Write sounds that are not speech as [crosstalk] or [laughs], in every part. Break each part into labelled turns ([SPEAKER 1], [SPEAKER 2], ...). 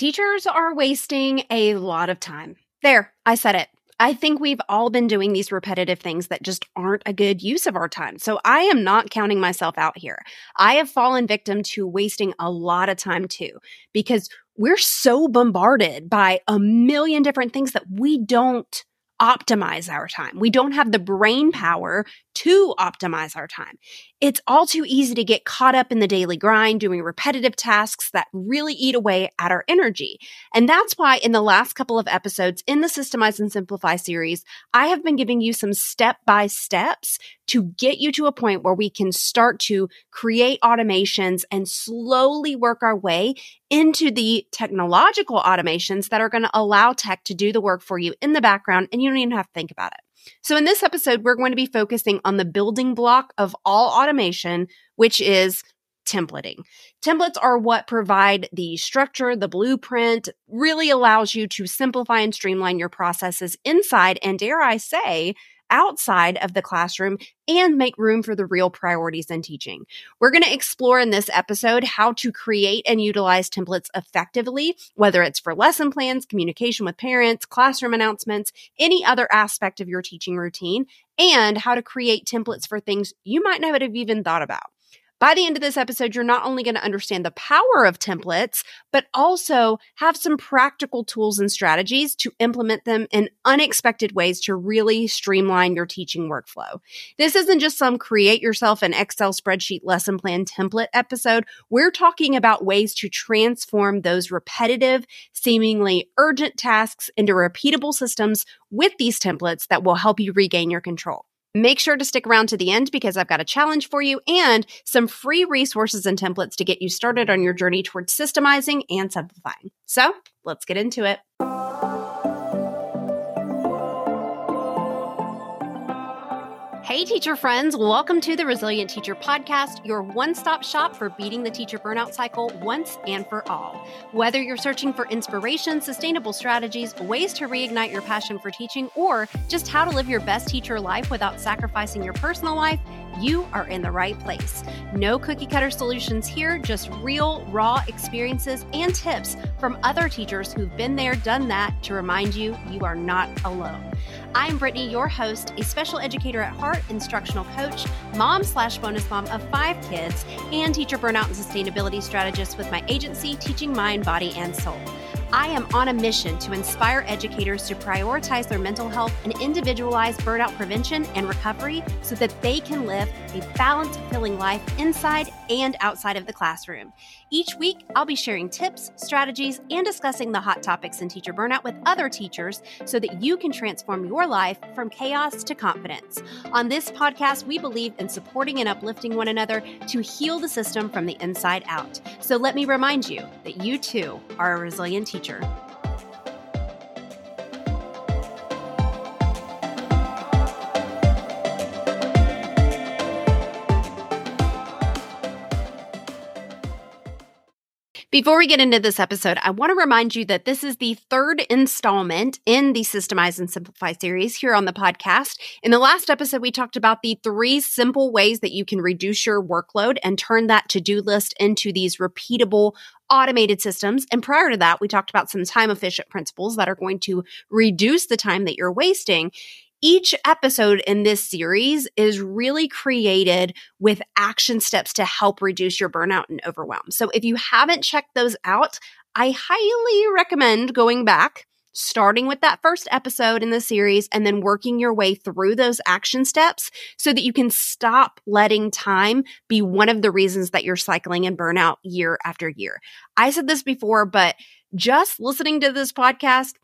[SPEAKER 1] Teachers are wasting a lot of time. There, I said it. I think we've all been doing these repetitive things that just aren't a good use of our time. So I am not counting myself out here. I have fallen victim to wasting a lot of time too, because we're so bombarded by a million different things that we don't optimize our time. We don't have the brain power to optimize our time. It's all too easy to get caught up in the daily grind doing repetitive tasks that really eat away at our energy. And that's why in the last couple of episodes in the Systemize and Simplify series, I have been giving you some step by steps to get you to a point where we can start to create automations and slowly work our way into the technological automations that are going to allow tech to do the work for you in the background and you don't even have to think about it. So, in this episode, we're going to be focusing on the building block of all automation, which is templating. Templates are what provide the structure, the blueprint, really allows you to simplify and streamline your processes inside and, dare I say, outside of the classroom and make room for the real priorities in teaching. We're going to explore in this episode how to create and utilize templates effectively, whether it's for lesson plans, communication with parents, classroom announcements, any other aspect of your teaching routine, and how to create templates for things you might not have even thought about. By the end of this episode, you're not only going to understand the power of templates, but also have some practical tools and strategies to implement them in unexpected ways to really streamline your teaching workflow. This isn't just some create yourself an Excel spreadsheet lesson plan template episode. We're talking about ways to transform those repetitive, seemingly urgent tasks into repeatable systems with these templates that will help you regain your control. Make sure to stick around to the end because I've got a challenge for you and some free resources and templates to get you started on your journey towards systemizing and simplifying. So let's get into it. Hey, teacher friends, welcome to the Resilient Teacher Podcast, your one stop shop for beating the teacher burnout cycle once and for all. Whether you're searching for inspiration, sustainable strategies, ways to reignite your passion for teaching, or just how to live your best teacher life without sacrificing your personal life, you are in the right place. No cookie cutter solutions here, just real, raw experiences and tips from other teachers who've been there, done that to remind you you are not alone. I'm Brittany, your host, a special educator at heart, instructional coach, mom slash bonus mom of five kids, and teacher burnout and sustainability strategist with my agency, Teaching Mind, Body, and Soul. I am on a mission to inspire educators to prioritize their mental health and individualize burnout prevention and recovery so that they can live a balanced, fulfilling life inside and outside of the classroom. Each week, I'll be sharing tips, strategies, and discussing the hot topics in teacher burnout with other teachers so that you can transform your life from chaos to confidence. On this podcast, we believe in supporting and uplifting one another to heal the system from the inside out. So let me remind you that you too are a resilient teacher. Before we get into this episode, I want to remind you that this is the third installment in the Systemize and Simplify series here on the podcast. In the last episode, we talked about the three simple ways that you can reduce your workload and turn that to do list into these repeatable automated systems. And prior to that, we talked about some time efficient principles that are going to reduce the time that you're wasting each episode in this series is really created with action steps to help reduce your burnout and overwhelm. So if you haven't checked those out, I highly recommend going back, starting with that first episode in the series, and then working your way through those action steps so that you can stop letting time be one of the reasons that you're cycling in burnout year after year. I said this before, but just listening to this podcast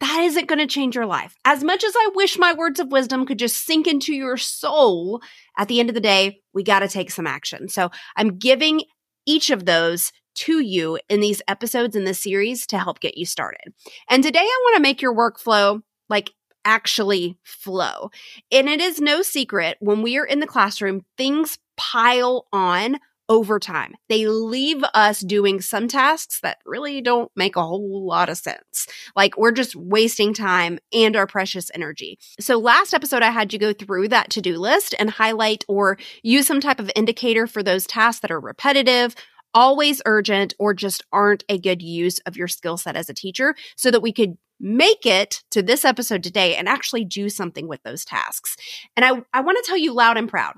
[SPEAKER 1] that isn't going to change your life. As much as I wish my words of wisdom could just sink into your soul, at the end of the day, we got to take some action. So I'm giving each of those to you in these episodes in this series to help get you started. And today I want to make your workflow like actually flow. And it is no secret when we are in the classroom, things pile on over time. They leave us doing some tasks that really don't make a whole lot of sense. Like we're just wasting time and our precious energy. So last episode, I had you go through that to do list and highlight or use some type of indicator for those tasks that are repetitive always urgent or just aren't a good use of your skill set as a teacher so that we could make it to this episode today and actually do something with those tasks. And I, I want to tell you loud and proud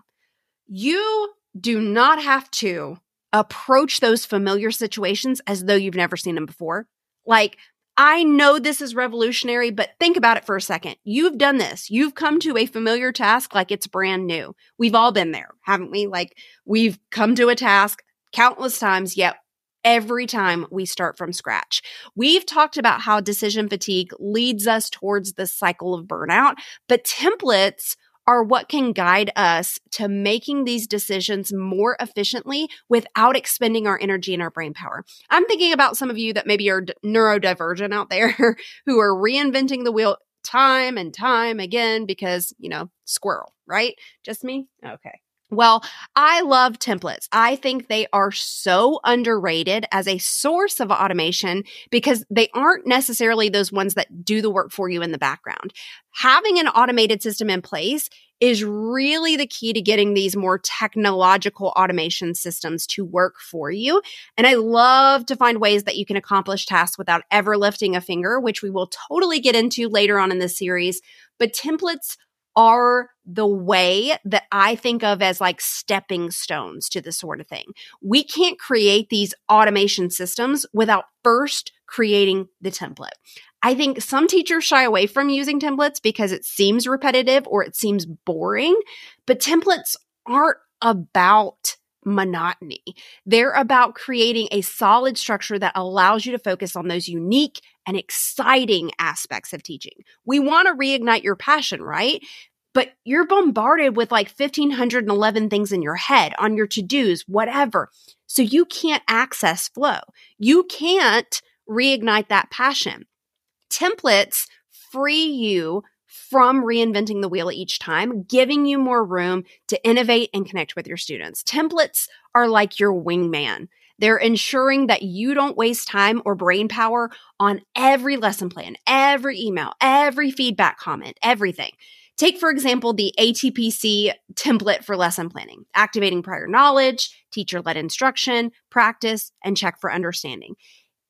[SPEAKER 1] you do not have to approach those familiar situations as though you've never seen them before. Like, I know this is revolutionary, but think about it for a second. You've done this. You've come to a familiar task like it's brand new. We've all been there, haven't we? Like, we've come to a task countless times, yet every time we start from scratch. We've talked about how decision fatigue leads us towards this cycle of burnout, but templates are what can guide us to making these decisions more efficiently without expending our energy and our brain power. I'm thinking about some of you that maybe are neurodivergent out there [laughs] who are reinventing the wheel time and time again because, you know, squirrel, right? Just me? Okay. Well, I love templates. I think they are so underrated as a source of automation because they aren't necessarily those ones that do the work for you in the background. Having an automated system in place is really the key to getting these more technological automation systems to work for you. And I love to find ways that you can accomplish tasks without ever lifting a finger, which we will totally get into later on in this series. But templates are the way that I think of as like stepping stones to this sort of thing. We can't create these automation systems without first creating the template. I think some teachers shy away from using templates because it seems repetitive or it seems boring, but templates aren't about monotony. They're about creating a solid structure that allows you to focus on those unique and exciting aspects of teaching. We want to reignite your passion, right? But you're bombarded with like 1511 things in your head on your to-dos, whatever. So you can't access flow. You can't reignite that passion. Templates free you from reinventing the wheel each time, giving you more room to innovate and connect with your students. Templates are like your wingman. They're ensuring that you don't waste time or brain power on every lesson plan, every email, every feedback comment, everything. Take, for example, the ATPC template for lesson planning, activating prior knowledge, teacher led instruction, practice, and check for understanding.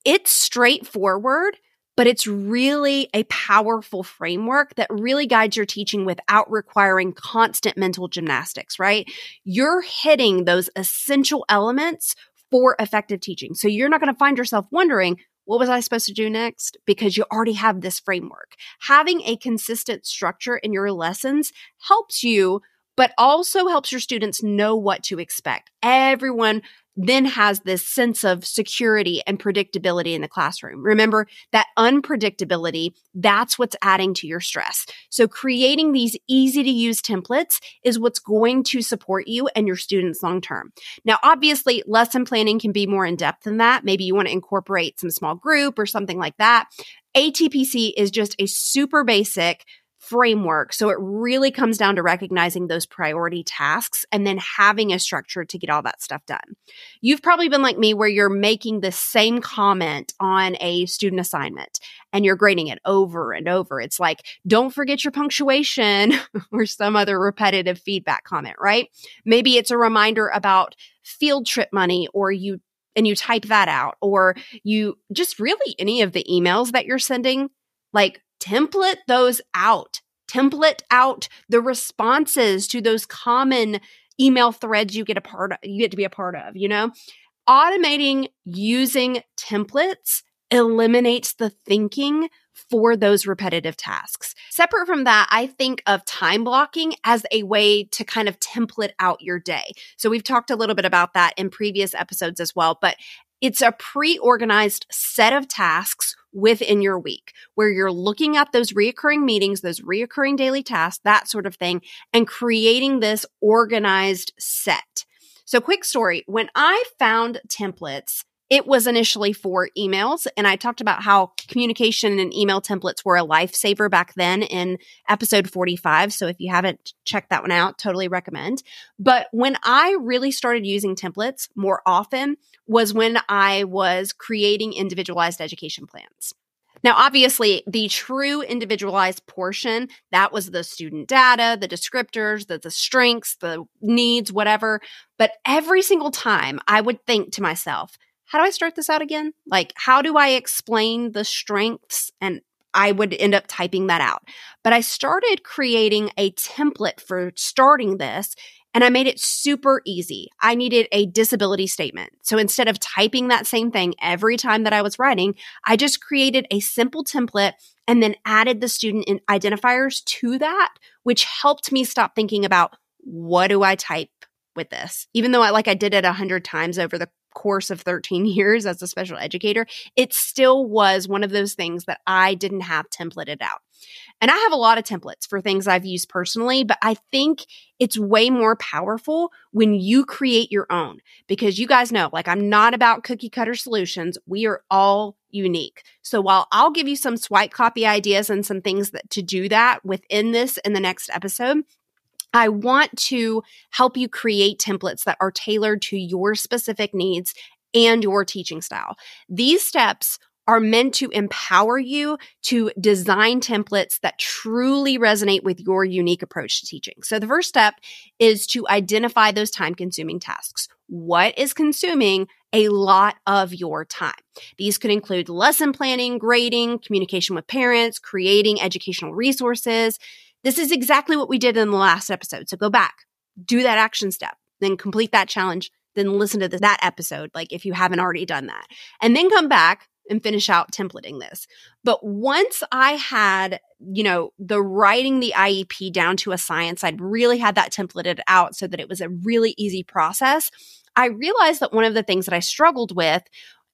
[SPEAKER 1] It's straightforward but it's really a powerful framework that really guides your teaching without requiring constant mental gymnastics, right? You're hitting those essential elements for effective teaching. So you're not going to find yourself wondering, what was I supposed to do next? Because you already have this framework. Having a consistent structure in your lessons helps you but also helps your students know what to expect. Everyone then has this sense of security and predictability in the classroom. Remember that unpredictability, that's what's adding to your stress. So creating these easy to use templates is what's going to support you and your students long term. Now, obviously lesson planning can be more in depth than that. Maybe you want to incorporate some small group or something like that. ATPC is just a super basic framework. So it really comes down to recognizing those priority tasks and then having a structure to get all that stuff done. You've probably been like me where you're making the same comment on a student assignment and you're grading it over and over. It's like, don't forget your punctuation [laughs] or some other repetitive feedback comment, right? Maybe it's a reminder about field trip money or you and you type that out or you just really any of the emails that you're sending like template those out. Template out the responses to those common email threads you get a part of, you get to be a part of, you know? Automating using templates eliminates the thinking for those repetitive tasks. Separate from that, I think of time blocking as a way to kind of template out your day. So we've talked a little bit about that in previous episodes as well, but it's a pre organized set of tasks within your week where you're looking at those reoccurring meetings, those reoccurring daily tasks, that sort of thing, and creating this organized set. So, quick story when I found templates, it was initially for emails, and I talked about how communication and email templates were a lifesaver back then in episode 45. So if you haven't checked that one out, totally recommend. But when I really started using templates more often was when I was creating individualized education plans. Now, obviously, the true individualized portion, that was the student data, the descriptors, the, the strengths, the needs, whatever. But every single time I would think to myself, how do I start this out again? Like, how do I explain the strengths? And I would end up typing that out. But I started creating a template for starting this and I made it super easy. I needed a disability statement. So instead of typing that same thing every time that I was writing, I just created a simple template and then added the student identifiers to that, which helped me stop thinking about what do I type with this? Even though I like I did it a hundred times over the course of 13 [laughs] years as a special educator, it still was one of those things that I didn't have templated out. And I have a lot of templates for things I've used personally, but I think it's way more powerful when you create your own because you guys know, like, I'm not about cookie cutter solutions. We are all unique. So while I'll give you some swipe copy ideas and some things that to do that within this in the next episode, I want to help you create templates that are tailored to your specific needs and your teaching style. These steps are meant to empower you to design templates that truly resonate with your unique approach to teaching. So the first step is to identify those time consuming tasks. What is consuming a lot of your time? These could include lesson planning, grading, communication with parents, creating educational resources. This is exactly what we did in the last episode. So go back, do that action step, then complete that challenge, then listen to that episode, like if you haven't already done that. And then come back and finish out templating this. But once I had, you know, the writing the IEP down to a science, I'd really had that templated out so that it was a really easy process. I realized that one of the things that I struggled with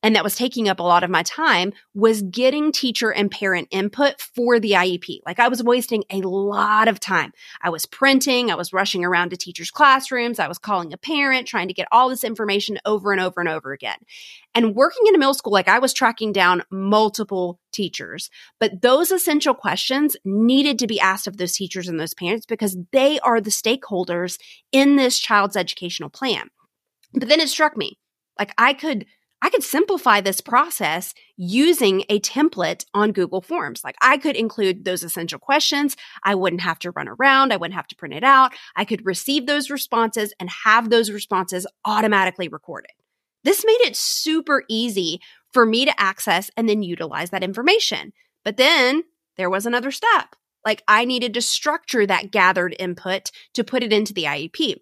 [SPEAKER 1] and that was taking up a lot of my time was getting teacher and parent input for the IEP. Like I was wasting a lot of time. I was printing, I was rushing around to teachers' classrooms, I was calling a parent, trying to get all this information over and over and over again. And working in a middle school, like I was tracking down multiple teachers, but those essential questions needed to be asked of those teachers and those parents because they are the stakeholders in this child's educational plan. But then it struck me like I could I could simplify this process using a template on Google Forms. Like I could include those essential questions. I wouldn't have to run around. I wouldn't have to print it out. I could receive those responses and have those responses automatically recorded. This made it super easy for me to access and then utilize that information. But then there was another step. Like I needed to structure that gathered input to put it into the IEP.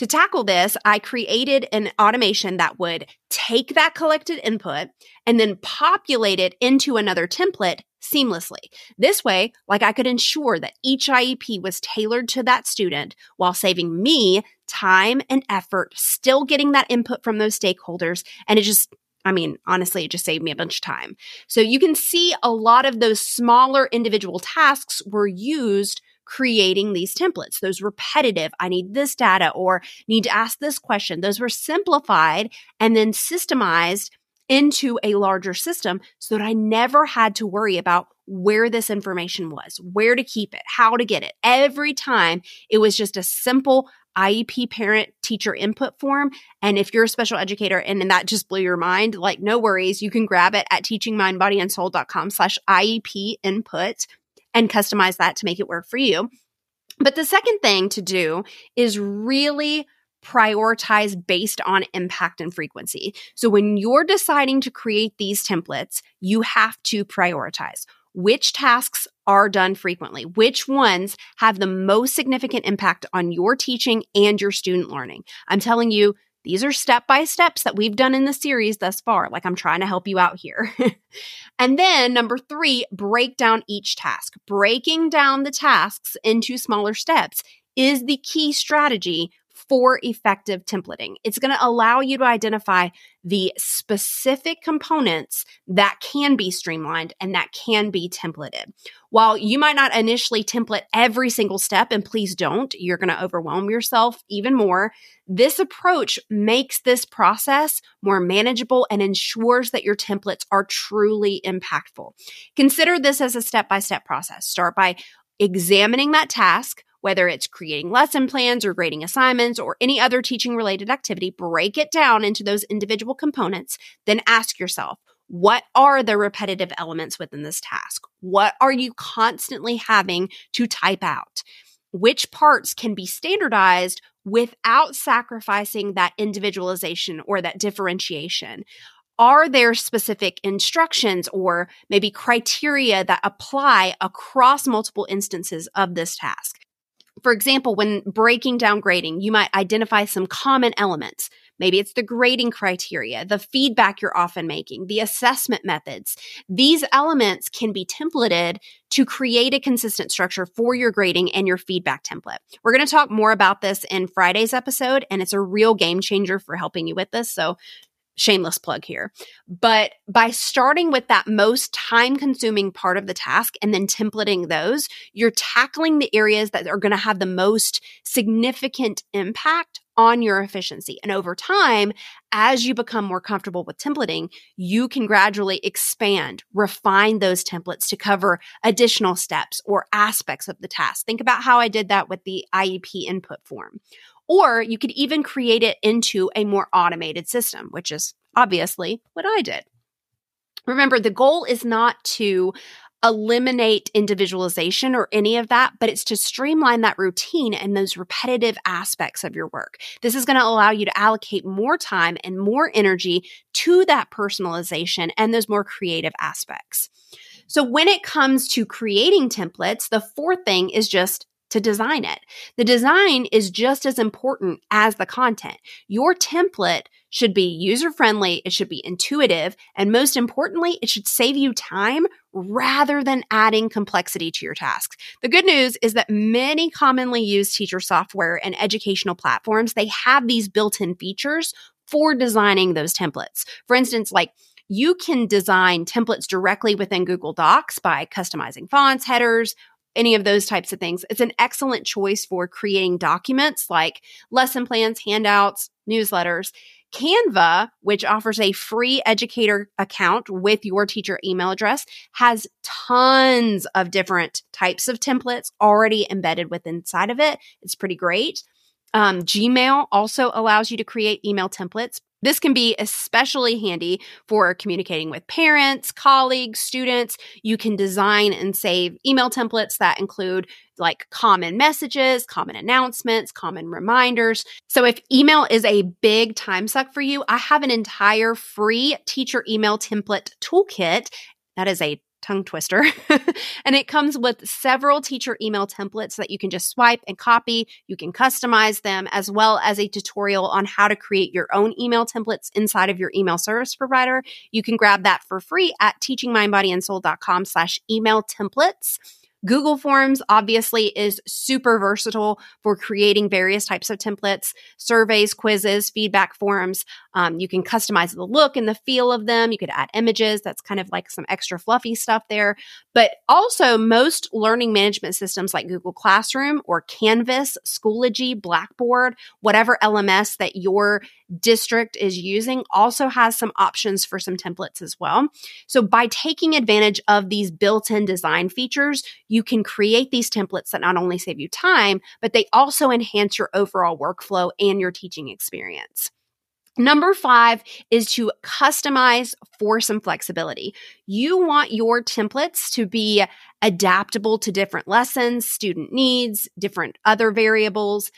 [SPEAKER 1] To tackle this, I created an automation that would take that collected input and then populate it into another template seamlessly. This way, like I could ensure that each IEP was tailored to that student while saving me time and effort, still getting that input from those stakeholders. And it just, I mean, honestly, it just saved me a bunch of time. So you can see a lot of those smaller individual tasks were used creating these templates. Those repetitive, I need this data or need to ask this question. Those were simplified and then systemized into a larger system so that I never had to worry about where this information was, where to keep it, how to get it. Every time it was just a simple IEP parent teacher input form. And if you're a special educator and, that just blew your mind, like no worries, you can grab it at teachingmindbodyandsoul.com slash IEP input and customize that to make it work for you. But the second thing to do is really prioritize based on impact and frequency. So when you're deciding to create these templates, you have to prioritize which tasks are done frequently, which ones have the most significant impact on your teaching and your student learning. I'm telling you, these are step by steps that we've done in the series thus far. Like I'm trying to help you out here. [laughs] and then number three, break down each task. Breaking down the tasks into smaller steps is the key strategy for effective templating. It's going to allow you to identify the specific components that can be streamlined and that can be templated. While you might not initially template every single step, and please don't, you're going to overwhelm yourself even more. This approach makes this process more manageable and ensures that your templates are truly impactful. Consider this as a step by step process. Start by examining that task whether it's creating lesson plans or grading assignments or any other teaching related activity, break it down into those individual components. Then ask yourself, What are the repetitive elements within this task? What are you constantly having to type out? Which parts can be standardized without sacrificing that individualization or that differentiation? Are there specific instructions or maybe criteria that apply across multiple instances of this task? For example, when breaking down grading, you might identify some common elements. Maybe it's the grading criteria, the feedback you're often making, the assessment methods. These elements can be templated to create a consistent structure for your grading and your feedback template. We're going to talk more about this in Friday's episode, and it's a real game changer for helping you with this. So shameless plug here. But by starting with that most time consuming part of the task and then templating those, you're tackling the areas that are going to have the most significant impact on your efficiency. And over time, as you become more comfortable with templating, you can gradually expand, refine those templates to cover additional steps or aspects of the task. Think about how I did that with the IEP input form. Or you could even create it into a more automated system, which is obviously what I did. Remember, the goal is not to eliminate individualization or any of that, but it's to streamline that routine and those repetitive aspects of your work. This is going to allow you to allocate more time and more energy to that personalization and those more creative aspects. So when it comes to creating templates, the fourth thing is just to design it. The design is just as important as the content. Your template should be user friendly, it should be intuitive, and most importantly, it should save you time rather than adding complexity to your tasks. The good news is that many commonly used teacher software and educational platforms, they have these built-in features for designing those templates. For instance, like you can design templates directly within Google Docs by customizing fonts, headers, any of those types of things. It's an excellent choice for creating documents like lesson plans, handouts, newsletters. Canva, which offers a free educator account with your teacher email address, has tons of different types of templates already embedded with inside of it. It's pretty great. Um, Gmail also allows you to create email templates this can be especially handy for communicating with parents, colleagues, students. You can design and save email templates that include like common messages, common announcements, common reminders. So if email is a big time suck for you, I have an entire free teacher email template toolkit. That is a tongue twister. [laughs] and it comes with several teacher email templates that you can just swipe and copy. You can customize them as well as a tutorial on how to create your own email templates inside of your email service provider. You can grab that for free at teachingmindbodyandsoul.com slash email templates. Google Forms obviously is super versatile for creating various types of templates, surveys, quizzes, feedback forms. Um, you can customize the look and the feel of them. You could add images. That's kind of like some extra fluffy stuff there. But also, most learning management systems like Google Classroom or Canvas, Schoology, Blackboard, whatever LMS that your district is using also has some options for some templates as well. So by taking advantage of these built-in design features, you can create these templates that not only save you time, but they also enhance your overall workflow and your teaching experience. Number five is to customize for some flexibility. You want your templates to be adaptable to different lessons, student needs, different other variables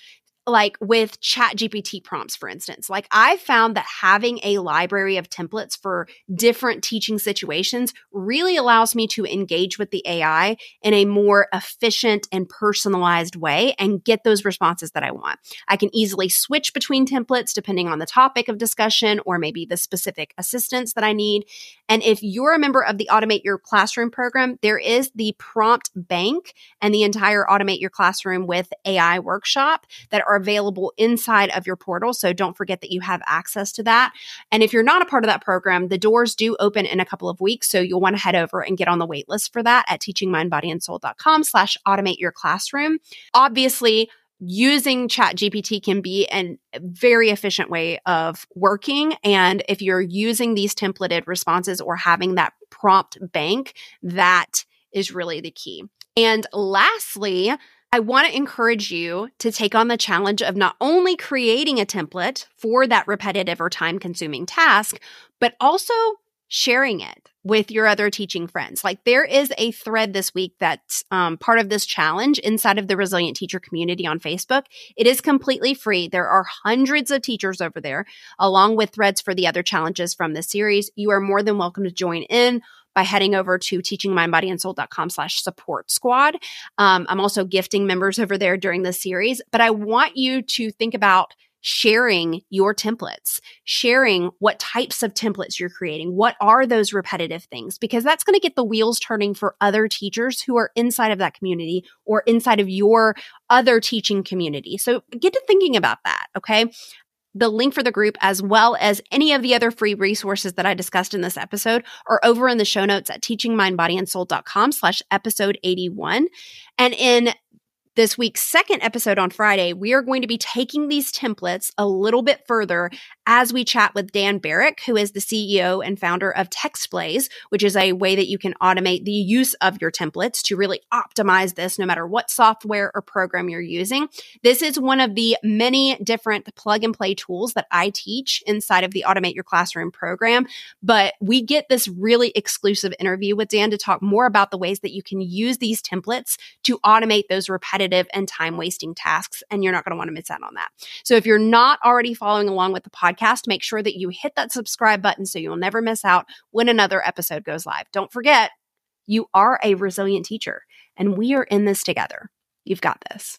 [SPEAKER 1] like with chat gpt prompts for instance like i found that having a library of templates for different teaching situations really allows me to engage with the ai in a more efficient and personalized way and get those responses that i want. I can easily switch between templates depending on the topic of discussion or maybe the specific assistance that i need. And if you're a member of the automate your classroom program there is the prompt bank and the entire automate your classroom with ai workshop that are are available inside of your portal. So don't forget that you have access to that. And if you're not a part of that program, the doors do open in a couple of weeks. So you'll want to head over and get on the wait list for that at teachingmindbodyandsoul.com slash automate your classroom. Obviously, using chat gpt can be a very efficient way of working and if you're using these templated responses or having that prompt bank that is really the key and lastly I want to encourage you to take on the challenge of not only creating a template for that repetitive or time consuming task, but also sharing it with your other teaching friends. Like there is a thread this week that's um, part of this challenge inside of the Resilient Teacher community on Facebook. It is completely free. There are hundreds of teachers over there, along with threads for the other challenges from the series. You are more than welcome to join in by heading over to teachingmindbodyandsoul.com slash support squad. Um, I'm also gifting members over there during this series, but I want you to think about sharing your templates, sharing what types of templates you're creating. What are those repetitive things? Because that's going to get the wheels turning for other teachers who are inside of that community or inside of your other teaching community. So get to thinking about that. Okay. The link for the group, as well as any of the other free resources that I discussed in this episode, are over in the show notes at teachingmindbodyandsoul.com slash episode 81. And in this week's second episode on Friday, we are going to be taking these templates a little bit further as we chat with Dan Barak, who is the CEO and founder of TextBlaze, which is a way that you can automate the use of your templates to really optimize this no matter what software or program you're using. This is one of the many different plug and play tools that I teach inside of the Automate Your Classroom program. But we get this really exclusive interview with Dan to talk more about the ways that you can use these templates to automate those repetitive repetitive and time wasting tasks. And you're not going to want to miss out on that. So if you're not already following along with the podcast, make sure that you hit that subscribe button so you'll never miss out when another episode goes live. Don't forget, you are a resilient teacher and we are in this together. You've got this.